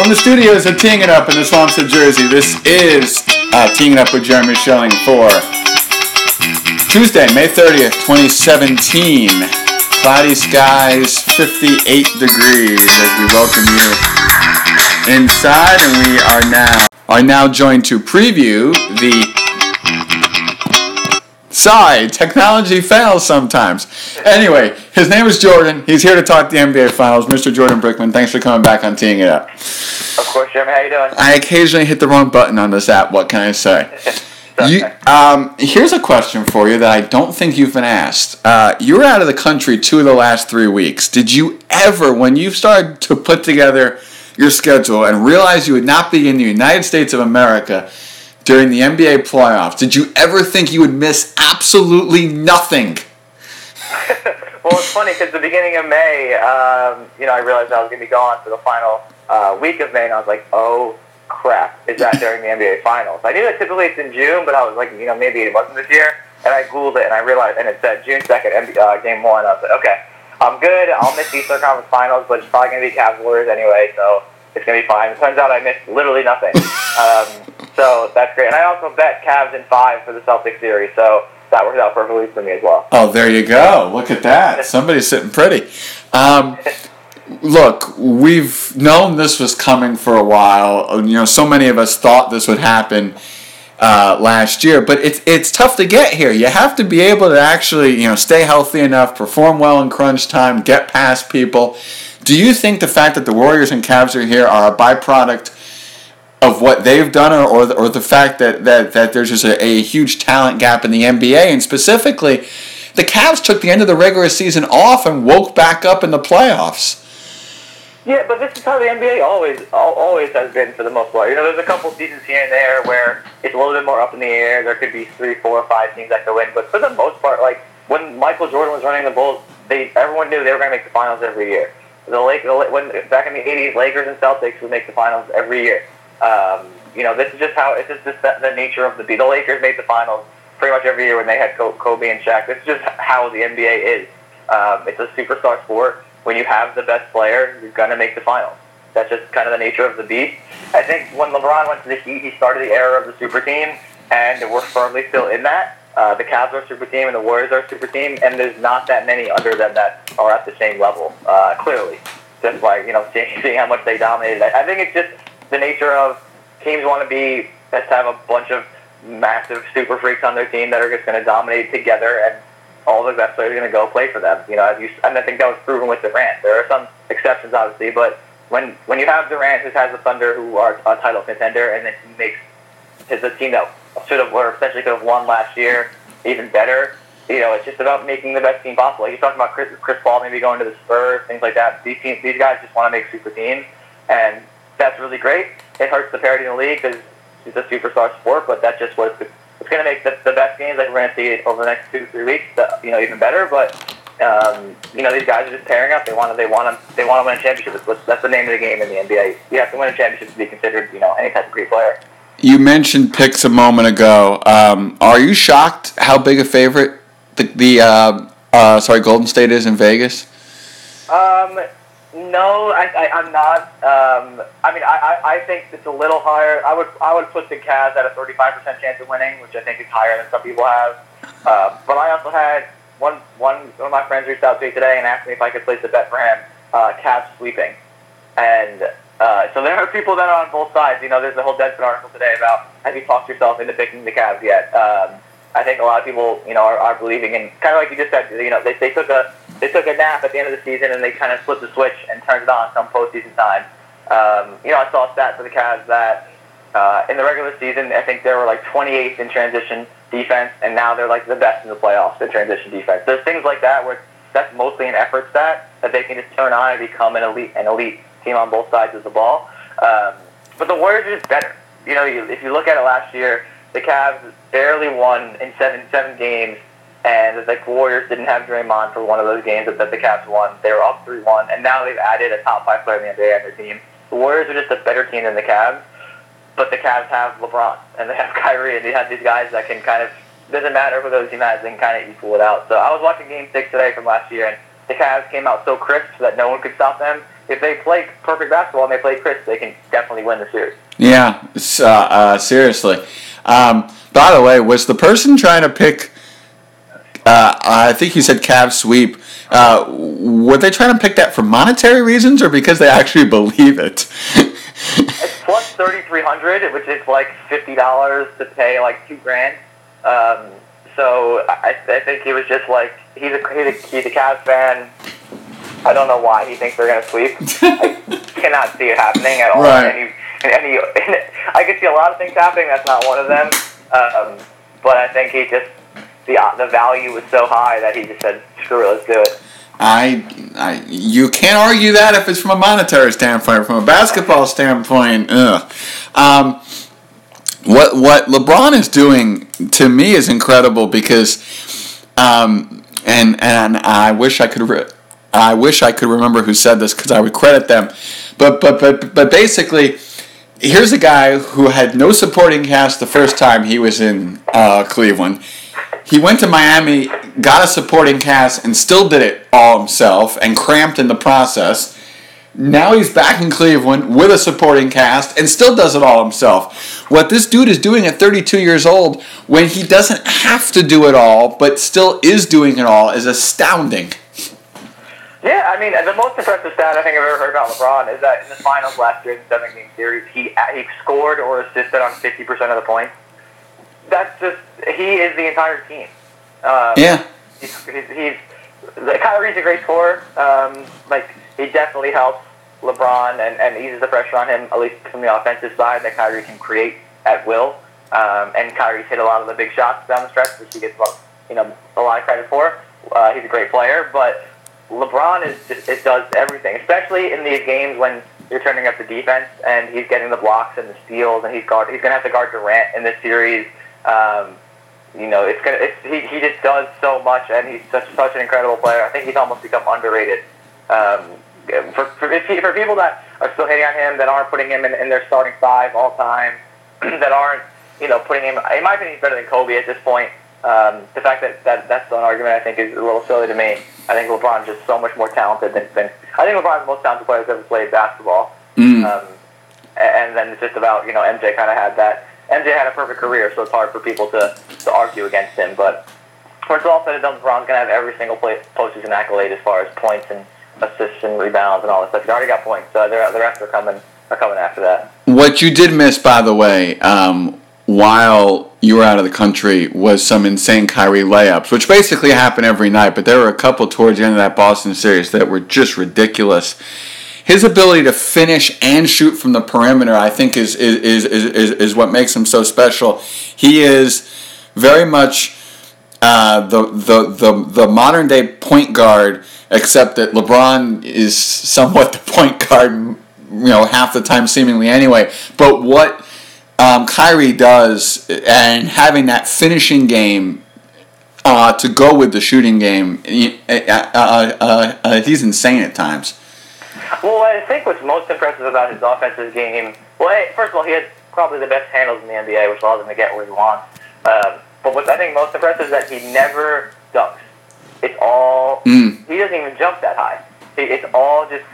From the studios of Teeing It Up in the swamps of Jersey, this is uh, Teeing It Up with Jeremy Schilling for Tuesday, May 30th, 2017. Cloudy skies, 58 degrees as we welcome you inside, and we are now are now joined to preview the Sorry, technology fails sometimes. Anyway, his name is Jordan. He's here to talk the NBA Finals. Mr. Jordan Brickman, thanks for coming back on Teeing It Up. Of course, Jeremy. How you doing? I occasionally hit the wrong button on this app. What can I say? You, um, here's a question for you that I don't think you've been asked. Uh, you were out of the country two of the last three weeks. Did you ever, when you started to put together your schedule and realize you would not be in the United States of America during the NBA playoffs, did you ever think you would miss absolutely nothing? well, it's funny because the beginning of May, um, you know, I realized I was going to be gone for the final uh, week of May, and I was like, oh crap, is that during the NBA Finals? I knew that typically it's in June, but I was like, you know, maybe it wasn't this year. And I Googled it, and I realized, and it said June 2nd, uh, Game 1. I was like, okay, I'm good. I'll miss Eastern Conference Finals, but it's probably going to be Cavs Warriors anyway, so it's going to be fine. It turns out I missed literally nothing. um, so that's great. And I also bet Cavs in five for the Celtics series, so that worked out perfectly for me as well. Oh, there you go. Look at that. Somebody's sitting pretty. Um, look, we've known this was coming for a while. You know, so many of us thought this would happen uh, last year, but it's it's tough to get here. You have to be able to actually you know stay healthy enough, perform well in crunch time, get past people. Do you think the fact that the Warriors and Cavs are here are a byproduct? Of what they've done or, or, the, or the fact that, that, that there's just a, a huge talent gap in the NBA and specifically the Cavs took the end of the regular season off and woke back up in the playoffs. Yeah, but this is how the NBA always always has been for the most part. You know, there's a couple seasons here and there where it's a little bit more up in the air. There could be three, four, five teams that could win, but for the most part, like when Michael Jordan was running the Bulls, they everyone knew they were going to make the finals every year. The Lake, when back in the '80s, Lakers and Celtics would make the finals every year. Um, you know, this is just how it's just, the, the nature of the. The Lakers made the finals pretty much every year when they had Kobe and Shaq. This is just how the NBA is. Um, it's a superstar sport. When you have the best player, you're gonna make the finals. That's just kind of the nature of the beat. I think when LeBron went to the Heat, he started the era of the super team, and we're firmly still in that. Uh, the Cavs are a super team, and the Warriors are a super team, and there's not that many under them that are at the same level. Uh, clearly, just by you know seeing, seeing how much they dominated. I think it's just the nature of teams want to be best to have a bunch of massive super freaks on their team that are just going to dominate together, and all the best players are going to go play for them. You know, you, and I think that was proven with Durant. There are some exceptions, obviously, but when when you have Durant, who has the Thunder, who are a title contender, and then he makes his a team that should have or essentially could have won last year even better. You know, it's just about making the best team possible. Like you're talking about Chris, Chris Paul maybe going to the Spurs, things like that. These teams, these guys just want to make super teams, and that's really great. It hurts the parity in the league because it's a superstar sport, but that's just what it's, it's going to make the, the best games that we're going to see over the next two three weeks, uh, you know, even better. But um, you know, these guys are just pairing up. They want to they want to they want to win a championship. That's, that's the name of the game in the NBA. You have to win a championship to be considered, you know, any type of great player. You mentioned picks a moment ago. Um, are you shocked how big a favorite the, the uh, uh, sorry Golden State is in Vegas? Um, no, I, I, I'm not. Um, I mean, I, I, I think it's a little higher. I would I would put the Cavs at a 35% chance of winning, which I think is higher than some people have. Uh, but I also had one one one of my friends reached out to me today and asked me if I could place a bet for him, uh, Cavs sweeping, and uh, so there are people that are on both sides. You know, there's a whole Deadspin article today about have you talked yourself into picking the Cavs yet? Um, I think a lot of people, you know, are, are believing in kind of like you just said. You know, they, they took a they took a nap at the end of the season and they kind of flipped the switch and turned it on some postseason time. Um, you know, I saw a stat for the Cavs that uh, in the regular season, I think they were like 28th in transition defense, and now they're like the best in the playoffs in transition defense. There's things like that where that's mostly an effort stat that they can just turn on and become an elite an elite team on both sides of the ball. Um, but the Warriors are just better. You know, you, if you look at it last year, the Cavs barely won in seven seven games, and the Warriors didn't have Draymond for one of those games that, the Cavs won. They were up three one, and now they've added a top five player in the NBA on their team. The Warriors are just a better team than the Cavs, but the Cavs have LeBron and they have Kyrie, and they have these guys that can kind of doesn't matter who those team has, they can kind of equal it out. So I was watching Game Six today from last year, and the Cavs came out so crisp that no one could stop them. if they play perfect basketball and they play crisp, they can definitely win the series. Yeah, uh, uh, seriously. Um, by the way, was the person trying to pick? Uh, I think you said Cavs sweep. Uh, were they trying to pick that for monetary reasons or because they actually believe it? it's plus thirty three hundred, which is like fifty dollars to pay like two grand. Um, so I, I think he was just like he's a he's a, he's a Cavs fan. I don't know why he thinks they're gonna sweep. I cannot see it happening at all. Right. Any, any, I can see a lot of things happening. That's not one of them. Um, but I think he just the the value was so high that he just said, "Screw it, let's do it." I, I, you can't argue that if it's from a monetary standpoint. From a basketball standpoint, ugh. Um, what what LeBron is doing to me is incredible because, um, and and I wish I could. Re- I wish I could remember who said this because I would credit them, but but but but basically, here's a guy who had no supporting cast the first time he was in uh, Cleveland. He went to Miami, got a supporting cast, and still did it all himself and cramped in the process. Now he's back in Cleveland with a supporting cast and still does it all himself. What this dude is doing at 32 years old, when he doesn't have to do it all, but still is doing it all, is astounding. Yeah, I mean, the most impressive stat I think I've ever heard about LeBron is that in the finals last year in the seven game series, he he scored or assisted on 50% of the points. That's just, he is the entire team. Um, yeah. He's, he's, he's, Kyrie's a great scorer. Um, like, he definitely helps LeBron and, and eases the pressure on him, at least from the offensive side, that Kyrie can create at will. Um, and Kyrie's hit a lot of the big shots down the stretch, which he gets you know a lot of credit for. Uh, he's a great player, but LeBron is just, it does everything, especially in these games when you're turning up the defense and he's getting the blocks and the steals, and he's guard he's gonna have to guard Durant in this series. Um, you know, it's gonna it's, he he just does so much, and he's such such an incredible player. I think he's almost become underrated. Um, for, for, for people that are still hating on him, that aren't putting him in, in their starting five all time, that aren't, you know, putting him, in my opinion, he's better than Kobe at this point. Um, the fact that, that that's an argument, I think, is a little silly to me. I think LeBron's just so much more talented than, than I think LeBron's the most talented player who's ever played basketball. Mm. Um, and then it's just about, you know, MJ kind of had that. MJ had a perfect career, so it's hard for people to, to argue against him. But when it's all said and done, LeBron's going to have every single play, postseason accolade as far as points and assists and rebounds and all this stuff. He's already got points, so the rest are coming are coming after that. What you did miss, by the way, um, while you were out of the country, was some insane Kyrie layups, which basically happen every night. But there were a couple towards the end of that Boston series that were just ridiculous. His ability to finish and shoot from the perimeter, I think, is is, is, is, is what makes him so special. He is very much uh, the, the, the, the modern day point guard, except that LeBron is somewhat the point guard, you know, half the time seemingly anyway. But what um, Kyrie does, and having that finishing game uh, to go with the shooting game, uh, uh, uh, he's insane at times. Well, I think what's most impressive about his offensive game, well, first of all, he has probably the best handles in the NBA, which allows him to get where he wants. Um, but what I think most impressive is that he never dunks. It's all mm. he doesn't even jump that high. It's all just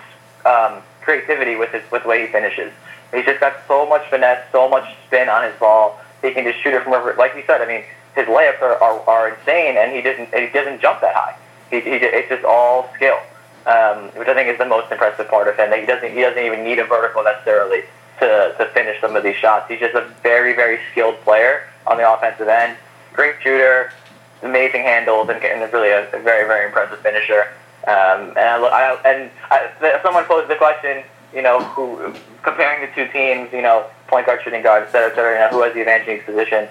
um, creativity with his with the way he finishes. He's just got so much finesse, so much spin on his ball. He can just shoot it from wherever. Like you said, I mean, his layups are, are, are insane, and he doesn't he doesn't jump that high. He, he it's just all skill, um, which I think is the most impressive part of him. That he doesn't he doesn't even need a vertical necessarily to to finish some of these shots. He's just a very very skilled player on the offensive end great shooter, amazing handles, and, and really a, a, very, very impressive finisher. Um, and I, I, and I, someone posed the question, you know, who comparing the two teams, you know, point guard, shooting guard, et cetera, et cetera, you know, who has the advantage position.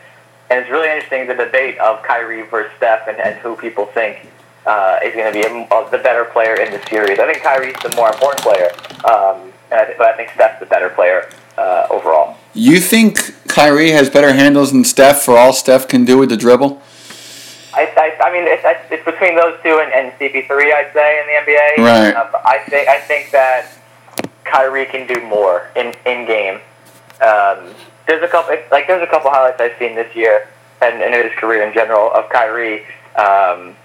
And it's really interesting the debate of Kyrie versus Steph and, and who people think uh, is going to be a, a, the better player in the series. I think Kyrie's the more important player, um, I, but I think Steph's the better player uh, overall. You think Kyrie has better handles than Steph for all Steph can do with the dribble? I, I, I mean, it's, it's between those two and, and CP3, I'd say, in the NBA. Right. Uh, I think I think that Kyrie can do more in in game. Um, there's a couple like there's a couple highlights I've seen this year and, and in his career in general of Kyrie. Um,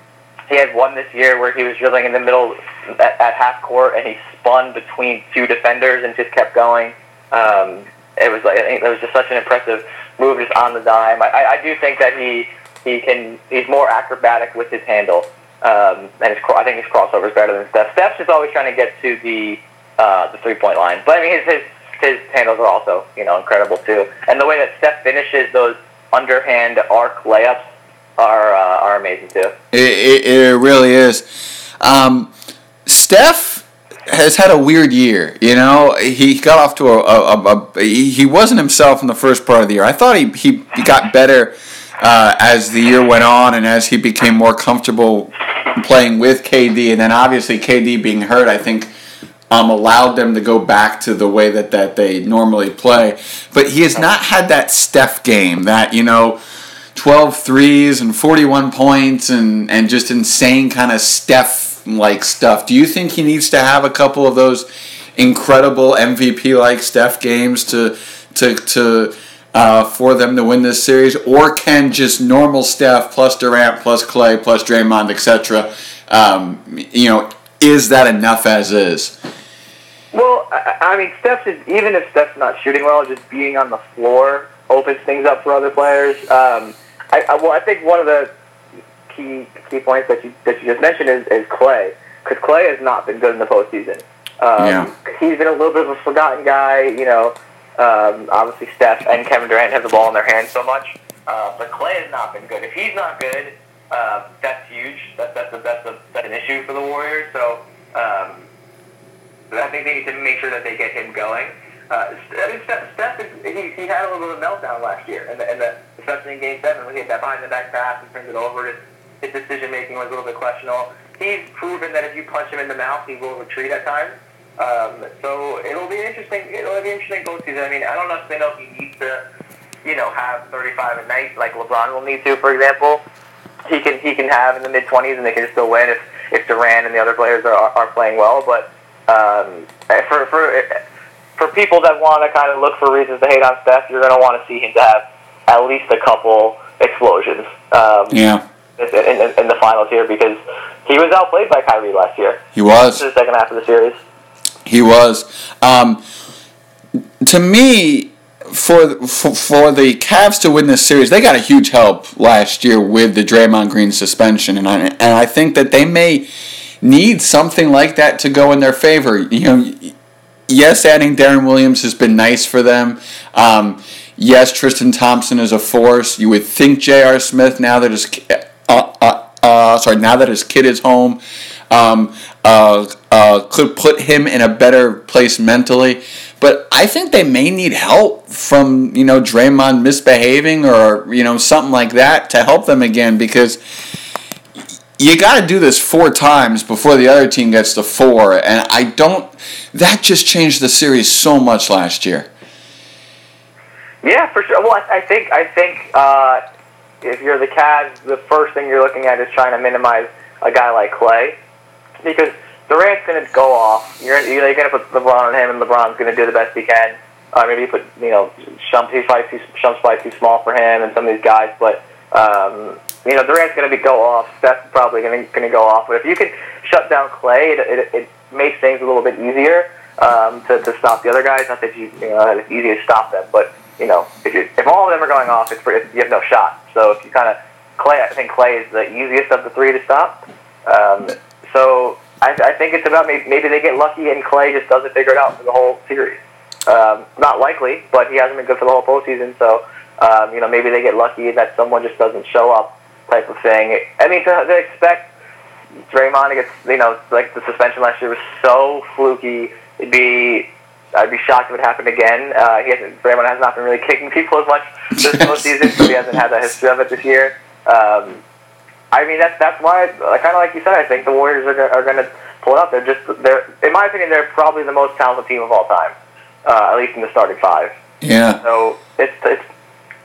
he had one this year where he was dribbling in the middle at, at half court and he spun between two defenders and just kept going. Um, it was like it was just such an impressive move just on the dime. I, I do think that he he can he's more acrobatic with his handle, um, and his I think his crossover is better than Steph. Steph's just always trying to get to the uh, the three point line, but I mean his his his handles are also you know incredible too, and the way that Steph finishes those underhand arc layups are uh, are amazing too. It, it, it really is. Um, Steph has had a weird year. You know, he got off to a, a, a, a, he wasn't himself in the first part of the year. I thought he he, he got better uh, as the year went on and as he became more comfortable playing with KD, and then obviously KD being hurt, I think. Um, allowed them to go back to the way that, that they normally play. But he has not had that Steph game, that, you know, 12 threes and 41 points and, and just insane kind of Steph like stuff. Do you think he needs to have a couple of those incredible MVP like Steph games to to to uh, for them to win this series, or can just normal Steph plus Durant plus Clay plus Draymond etc. Um, you know, is that enough as is? Well, I, I mean, Steph is even if Steph's not shooting well, just being on the floor opens things up for other players. Um, I, I, well, I think one of the key key points that you that you just mentioned is, is Clay, because Clay has not been good in the postseason. Um, yeah. He's been a little bit of a forgotten guy. You know, um, obviously Steph and Kevin Durant have the ball in their hands so much, uh, but Clay has not been good. If he's not good, uh, that's huge. That, that's a, that's a, that's an issue for the Warriors. So um, I think they need to make sure that they get him going. Uh, I mean, Steph, Steph is, he, he had a little bit of a meltdown last year, and, and the, especially in Game Seven when he had that behind the back pass and turns it over. His decision making was a little bit questionable. He's proven that if you punch him in the mouth, he will retreat at times. Um, so it'll be interesting. It'll be interesting postseason. I mean, I don't know if they know he needs to, you know, have 35 a night like LeBron will need to, for example. He can he can have in the mid 20s and they can still win if if Durant and the other players are are playing well. But um, for for for people that want to kind of look for reasons to hate on Steph, you're going to want to see him to have at least a couple explosions. Um, yeah in, in, in, the finals here because he was outplayed by Kyrie last year. He was. The second half of the series. He was. Um, to me, for, for for the Cavs to win this series, they got a huge help last year with the Draymond Green suspension, and I and I think that they may need something like that to go in their favor. You know, yes, adding Deron Williams has been nice for them. Um, yes, Tristan Thompson is a force. You would think J.R. Smith now that his uh, uh, uh, sorry, now that his kid is home, um, uh, uh, could put him in a better place mentally. But I think they may need help from you know Draymond misbehaving or you know something like that to help them again because you got to do this four times before the other team gets to four, and I don't. That just changed the series so much last year. Yeah, for sure. Well, I, think I think uh, if you're the Cavs, the first thing you're looking at is trying to minimize a guy like Clay, because Durant's going to go off. You're you're going to put LeBron on him, and LeBron's going to do the best he can. Uh, maybe put you know Shump, he's probably too probably too small for him, and some of these guys, but. Um, you know Durant's going to be go off. Steph's probably going to go off. But if you can shut down Clay, it, it, it makes things a little bit easier um, to, to stop the other guys. Not that you you know it's easy to stop them, but you know if you if all of them are going off, it's, it's you have no shot. So if you kind of Clay, I think Clay is the easiest of the three to stop. Um, so I, I think it's about maybe, maybe they get lucky and Clay just doesn't figure it out for the whole series. Um, not likely, but he hasn't been good for the whole postseason. So um, you know maybe they get lucky that someone just doesn't show up, type of thing. I mean to, to expect Draymond to get you know like the suspension last year was so fluky. It'd be I'd be shocked if it happened again. Uh, he hasn't, Draymond has not been really kicking people as much this postseason, so he hasn't had that history of it this year. Um, I mean, that's that's why, kind of like you said, I think the Warriors are, are going to pull it up. They're just, they're, in my opinion, they're probably the most talented team of all time, uh, at least in the starting five. Yeah. So it's it's,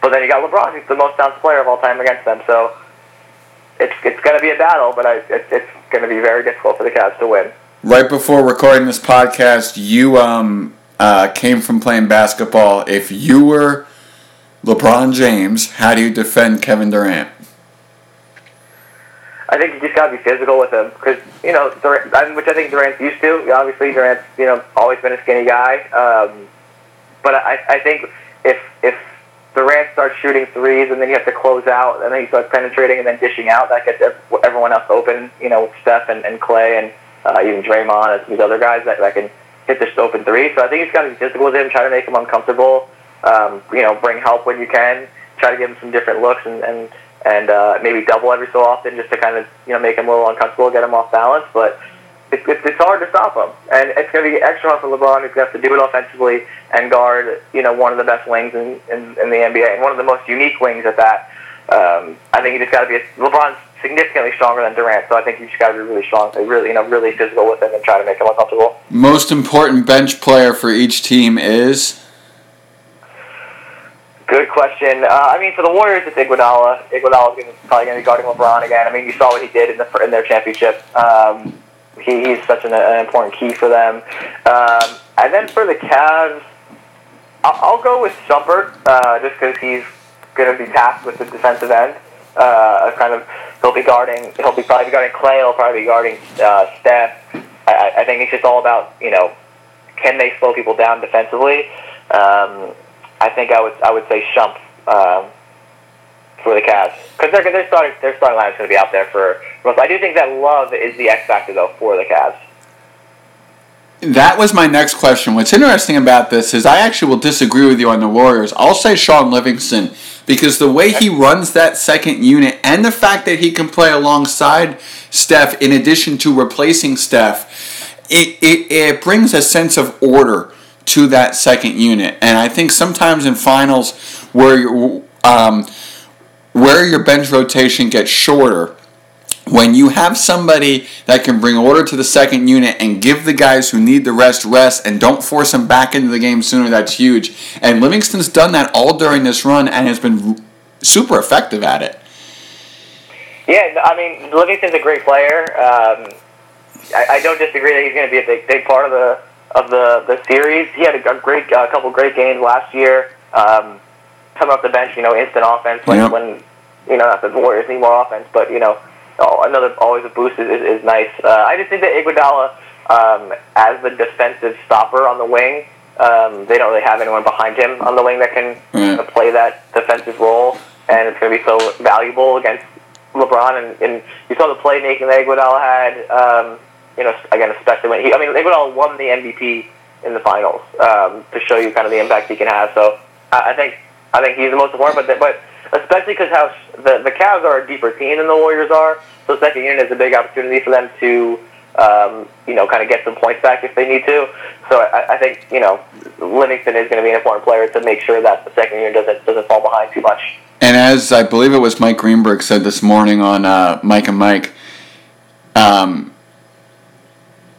but then you got LeBron, who's the most talented player of all time against them. So it's it's going to be a battle, but I, it, it's going to be very difficult for the Cavs to win right before recording this podcast, you um, uh, came from playing basketball. If you were LeBron James, how do you defend Kevin Durant? I think you just got to be physical with him because you know, Durant, which I think Durant's used to. Obviously, Durant's you know always been a skinny guy, um, but I, I think if if Durant starts shooting threes and then you have to close out and then he starts penetrating and then dishing out, that gets everyone else open. You know, Steph and, and Clay and uh, even Draymond and these other guys that, that can hit the open three. So I think he's got to be physical with him, try to make him uncomfortable. Um, you know, bring help when you can. Try to give him some different looks and and and uh, maybe double every so often just to kind of you know make him a little uncomfortable, get him off balance. But it's, it's, it's hard to stop him, and it's going to be extra hard for LeBron. He's going to have to do it offensively and guard you know one of the best wings in, in, in the NBA and one of the most unique wings at that. Um, I think you just got to be a, LeBron's significantly stronger than Durant, so I think you just got to be really strong, really you know really physical with him and try to make him uncomfortable. Most important bench player for each team is. Good question. Uh, I mean, for the Warriors, it's Iguodala. Iguodala is probably going to be guarding LeBron again. I mean, you saw what he did in, the, in their championship. Um, he, he's such an, an, important key for them. Um, and then for the Cavs, I'll, I'll go with Shumpert uh, just because he's going to be tasked with the defensive end. Uh, kind of, he'll be guarding. He'll be probably guarding Clay. He'll probably be guarding uh, Steph. I, I think it's just all about you know, can they slow people down defensively? Um, I think I would I would say Shump um, for the Cavs because their their starting their starting line is going to be out there for most. I do think that Love is the X factor though for the Cavs. That was my next question. What's interesting about this is I actually will disagree with you on the Warriors. I'll say Shaun Livingston because the way he runs that second unit and the fact that he can play alongside Steph in addition to replacing Steph, it, it, it brings a sense of order to that second unit. And I think sometimes in finals where you um, where your bench rotation gets shorter, when you have somebody that can bring order to the second unit and give the guys who need the rest rest and don't force them back into the game sooner, that's huge. And Livingston's done that all during this run and has been super effective at it. Yeah, I mean, Livingston's a great player. Um, I, I, don't disagree that he's going to be a big, big part of the of the, the series. He had a, great a couple great games last year. Um, coming off the bench, you know, instant offense when, yep. when you know not the Warriors need more offense, but you know, oh, another always a boost is, is, is nice. Uh, I just think that Iguodala um, as the defensive stopper on the wing. Um, they don't really have anyone behind him on the wing that can mm. uh, play that defensive role, and it's going to be so valuable against LeBron. And, and you saw the playmaking that Iguodala had. Um, you know, again, especially when he, I mean, Iguodala won the MVP in the finals um, to show you kind of the impact he can have. So I, I think I think he's the most important, but but especially because how the the Cavs are a deeper team than the Warriors are, so second unit is a big opportunity for them to. Um, you know, kind of get some points back if they need to. So I, I think you know Livingston is going to be an important player to make sure that the second unit doesn't doesn't fall behind too much. And as I believe it was Mike Greenberg said this morning on uh, Mike and Mike, um,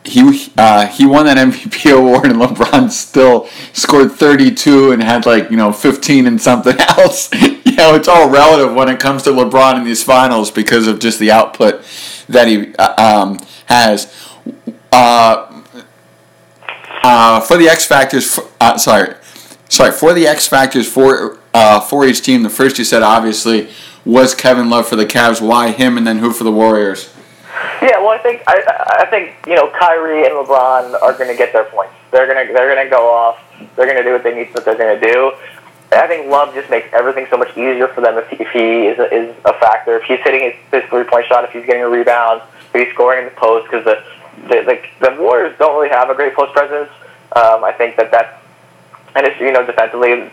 he uh, he won that MVP award, and LeBron still scored 32 and had like you know 15 and something else. Know, it's all relative when it comes to LeBron in these finals because of just the output that he uh, um, has. Uh, uh, for the X factors, uh, sorry, sorry, for the X factors for uh, for each team. The first you said obviously was Kevin Love for the Cavs. Why him, and then who for the Warriors? Yeah, well, I think I, I think you know Kyrie and LeBron are going to get their points. They're gonna they're gonna go off. They're gonna do what they need what they're gonna do. I think Love just makes everything so much easier for them if he, if he is, a, is a factor. If he's hitting his, three point shot, if he's getting a rebound, if he's scoring in the post, because the, the the the Warriors don't really have a great post presence. Um, I think that that and it's you know defensively.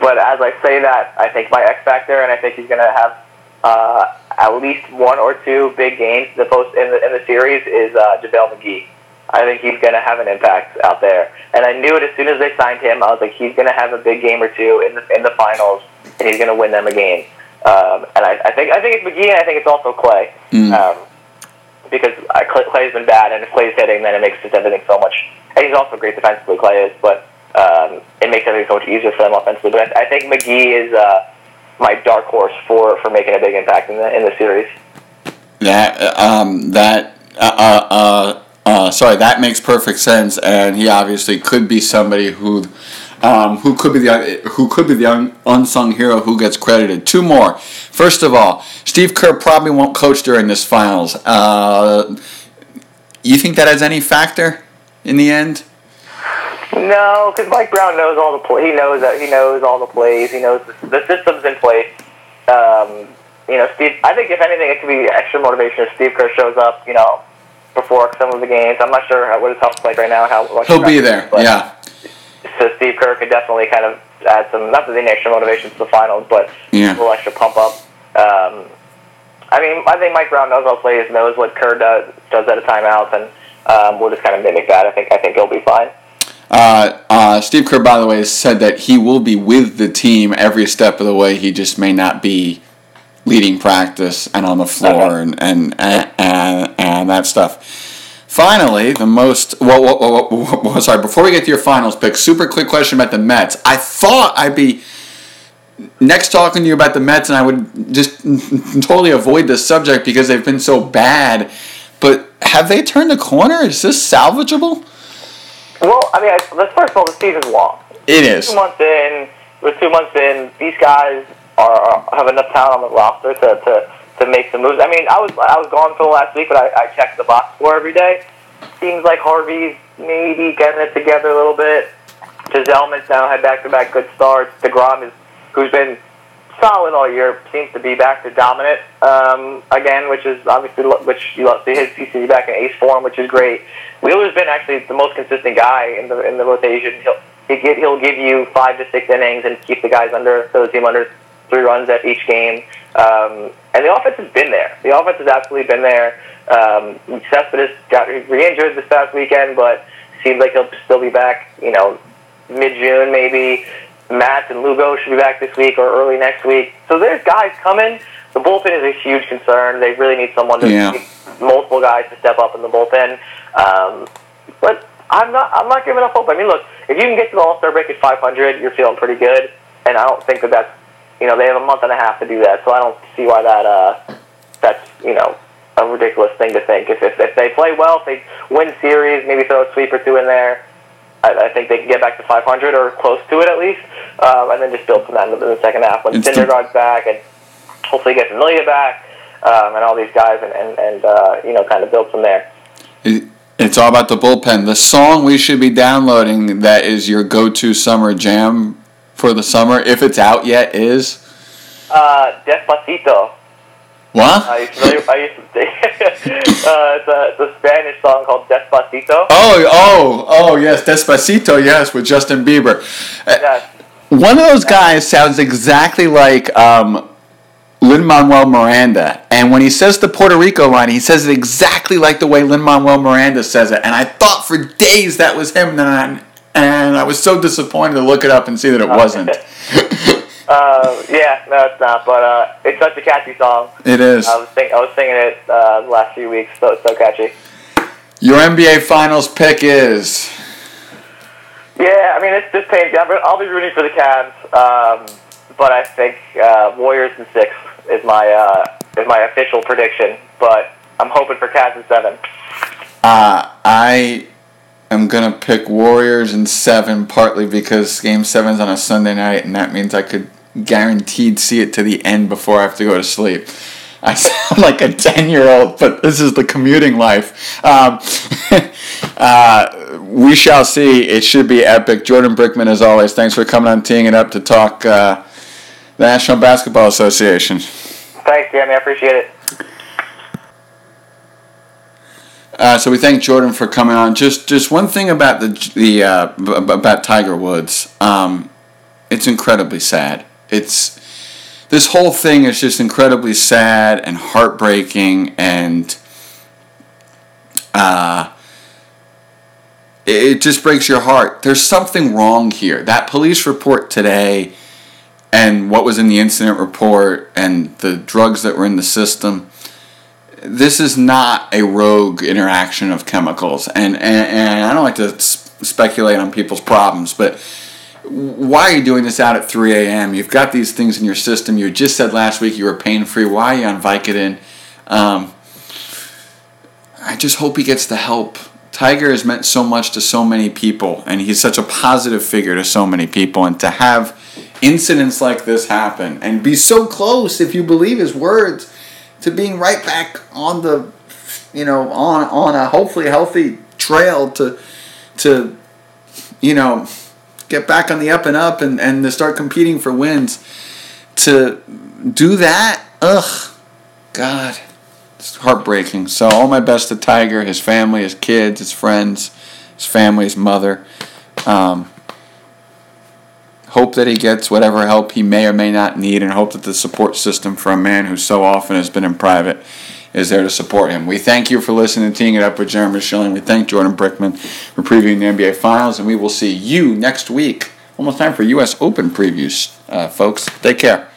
But as I say that, I think my X factor, and I think he's going to have uh, at least one or two big games the post in the in the series is uh, JaVale McGee. I think he's going to have an impact out there, and I knew it as soon as they signed him. I was like, he's going to have a big game or two in the in the finals, and he's going to win them a game. Um, and I, I think I think it's McGee, and I think it's also Clay, mm. um, because uh, Clay's been bad, and if Clay's hitting, then it makes just everything so much. And he's also great defensively, Clay is, but um, it makes everything so much easier for them offensively. But I, I think McGee is. Uh, my dark horse for, for making a big impact in the in the series. That um, that uh, uh, uh, sorry, that makes perfect sense, and he obviously could be somebody who um, who could be the who could be the un, unsung hero who gets credited. Two more. First of all, Steve Kerr probably won't coach during this finals. Uh, you think that has any factor in the end? No, because Mike Brown knows all the play. He knows that he knows all the plays. He knows the, the system's in place. Um, you know, Steve. I think if anything, it could be extra motivation if Steve Kerr shows up. You know, before some of the games. I'm not sure how, what his health's like right now. How he'll be there. But, yeah. So Steve Kerr could definitely kind of add some, not the extra motivation to the finals, but yeah. a little extra pump up. Um, I mean, I think Mike Brown knows how plays, knows what Kerr does, does at a timeout, and um, we'll just kind of mimic that. I think I think he'll be fine. Uh, uh, Steve Kerr, by the way, said that he will be with the team every step of the way. He just may not be leading practice and on the floor and, and, and, and, and that stuff. Finally, the most well, well, well, well, sorry. Before we get to your finals pick, super quick question about the Mets. I thought I'd be next talking to you about the Mets, and I would just totally avoid this subject because they've been so bad. But have they turned the corner? Is this salvageable? Well, I mean, let's first of all, the season's long. It is. Two months in, we're two months in. These guys are have enough talent on the roster to, to to make some moves. I mean, I was I was gone for the last week, but I, I checked the box score every day. Seems like Harvey's maybe getting it together a little bit. Gsellman's now had back-to-back good starts. Degrom is, who's been solid all year, seems to be back to dominant um, again, which is obviously which you love to see his CC back in ace form, which is great. Wheeler's been actually the most consistent guy in the in the rotation. He'll he get, he'll give you five to six innings and keep the guys under the team under three runs at each game. Um, and the offense has been there. The offense has absolutely been there. Um, Cespedes got re-injured this past weekend, but seems like he'll still be back. You know, mid-June maybe. Matz and Lugo should be back this week or early next week. So there's guys coming. The bullpen is a huge concern. They really need someone to yeah. multiple guys to step up in the bullpen. Um, but I'm not. I'm not giving up hope. I mean, look, if you can get to the All Star break at 500, you're feeling pretty good. And I don't think that that's you know, they have a month and a half to do that, so I don't see why that uh, that's you know a ridiculous thing to think. If, if if they play well, if they win series, maybe throw a sweep or two in there, I, I think they can get back to 500 or close to it at least, um, and then just build from that in the second half when Syndergaard's back and hopefully get Familia back um, and all these guys, and and, and uh, you know kind of build from there. It's all about the bullpen. The song we should be downloading that is your go-to summer jam for the summer, if it's out yet, is? Uh, Despacito. What? I used to, I used to uh, it's, a, it's a Spanish song called Despacito. Oh, oh, oh, yes, Despacito, yes, with Justin Bieber. Uh, yes. One of those guys sounds exactly like um, Lin Manuel Miranda, and when he says the Puerto Rico line, he says it exactly like the way Lin Manuel Miranda says it. And I thought for days that was him, and then and I was so disappointed to look it up and see that it wasn't. uh, yeah, no, it's not. But uh, it's such a catchy song. It is. I was sing- I was singing it uh, the last few weeks, so it's so catchy. Your NBA Finals pick is. Yeah, I mean it's just painful. I'll be rooting for the Cavs, um, but I think uh, Warriors in six is my uh, is my official prediction. But I'm hoping for Cavs in seven. Uh, I am gonna pick Warriors in seven, partly because Game Seven's on a Sunday night, and that means I could guaranteed see it to the end before I have to go to sleep. I sound like a ten year old, but this is the commuting life. Um, uh, we shall see. It should be epic. Jordan Brickman, as always, thanks for coming on teeing it up to talk uh, the National Basketball Association. Thanks, Jeremy. I appreciate it. Uh, so we thank Jordan for coming on. Just just one thing about the the uh, about Tiger Woods. Um, it's incredibly sad. It's this whole thing is just incredibly sad and heartbreaking and uh, it just breaks your heart. There's something wrong here. That police report today and what was in the incident report and the drugs that were in the system this is not a rogue interaction of chemicals, and and, and I don't like to speculate on people's problems, but why are you doing this out at 3 a.m.? You've got these things in your system. You just said last week you were pain free. Why are you on Vicodin? Um, I just hope he gets the help Tiger has meant so much to so many people, and he's such a positive figure to so many people. And to have incidents like this happen and be so close, if you believe his words, to being right back on the, you know, on on a hopefully healthy trail to, to, you know, get back on the up and up and and to start competing for wins. To do that, ugh, God, it's heartbreaking. So all my best to Tiger, his family, his kids, his friends, his family, his mother. Um, hope that he gets whatever help he may or may not need, and hope that the support system for a man who so often has been in private is there to support him. We thank you for listening to Teeing It Up with Jeremy Schilling. We thank Jordan Brickman for previewing the NBA Finals, and we will see you next week. Almost time for U.S. Open previews, uh, folks. Take care.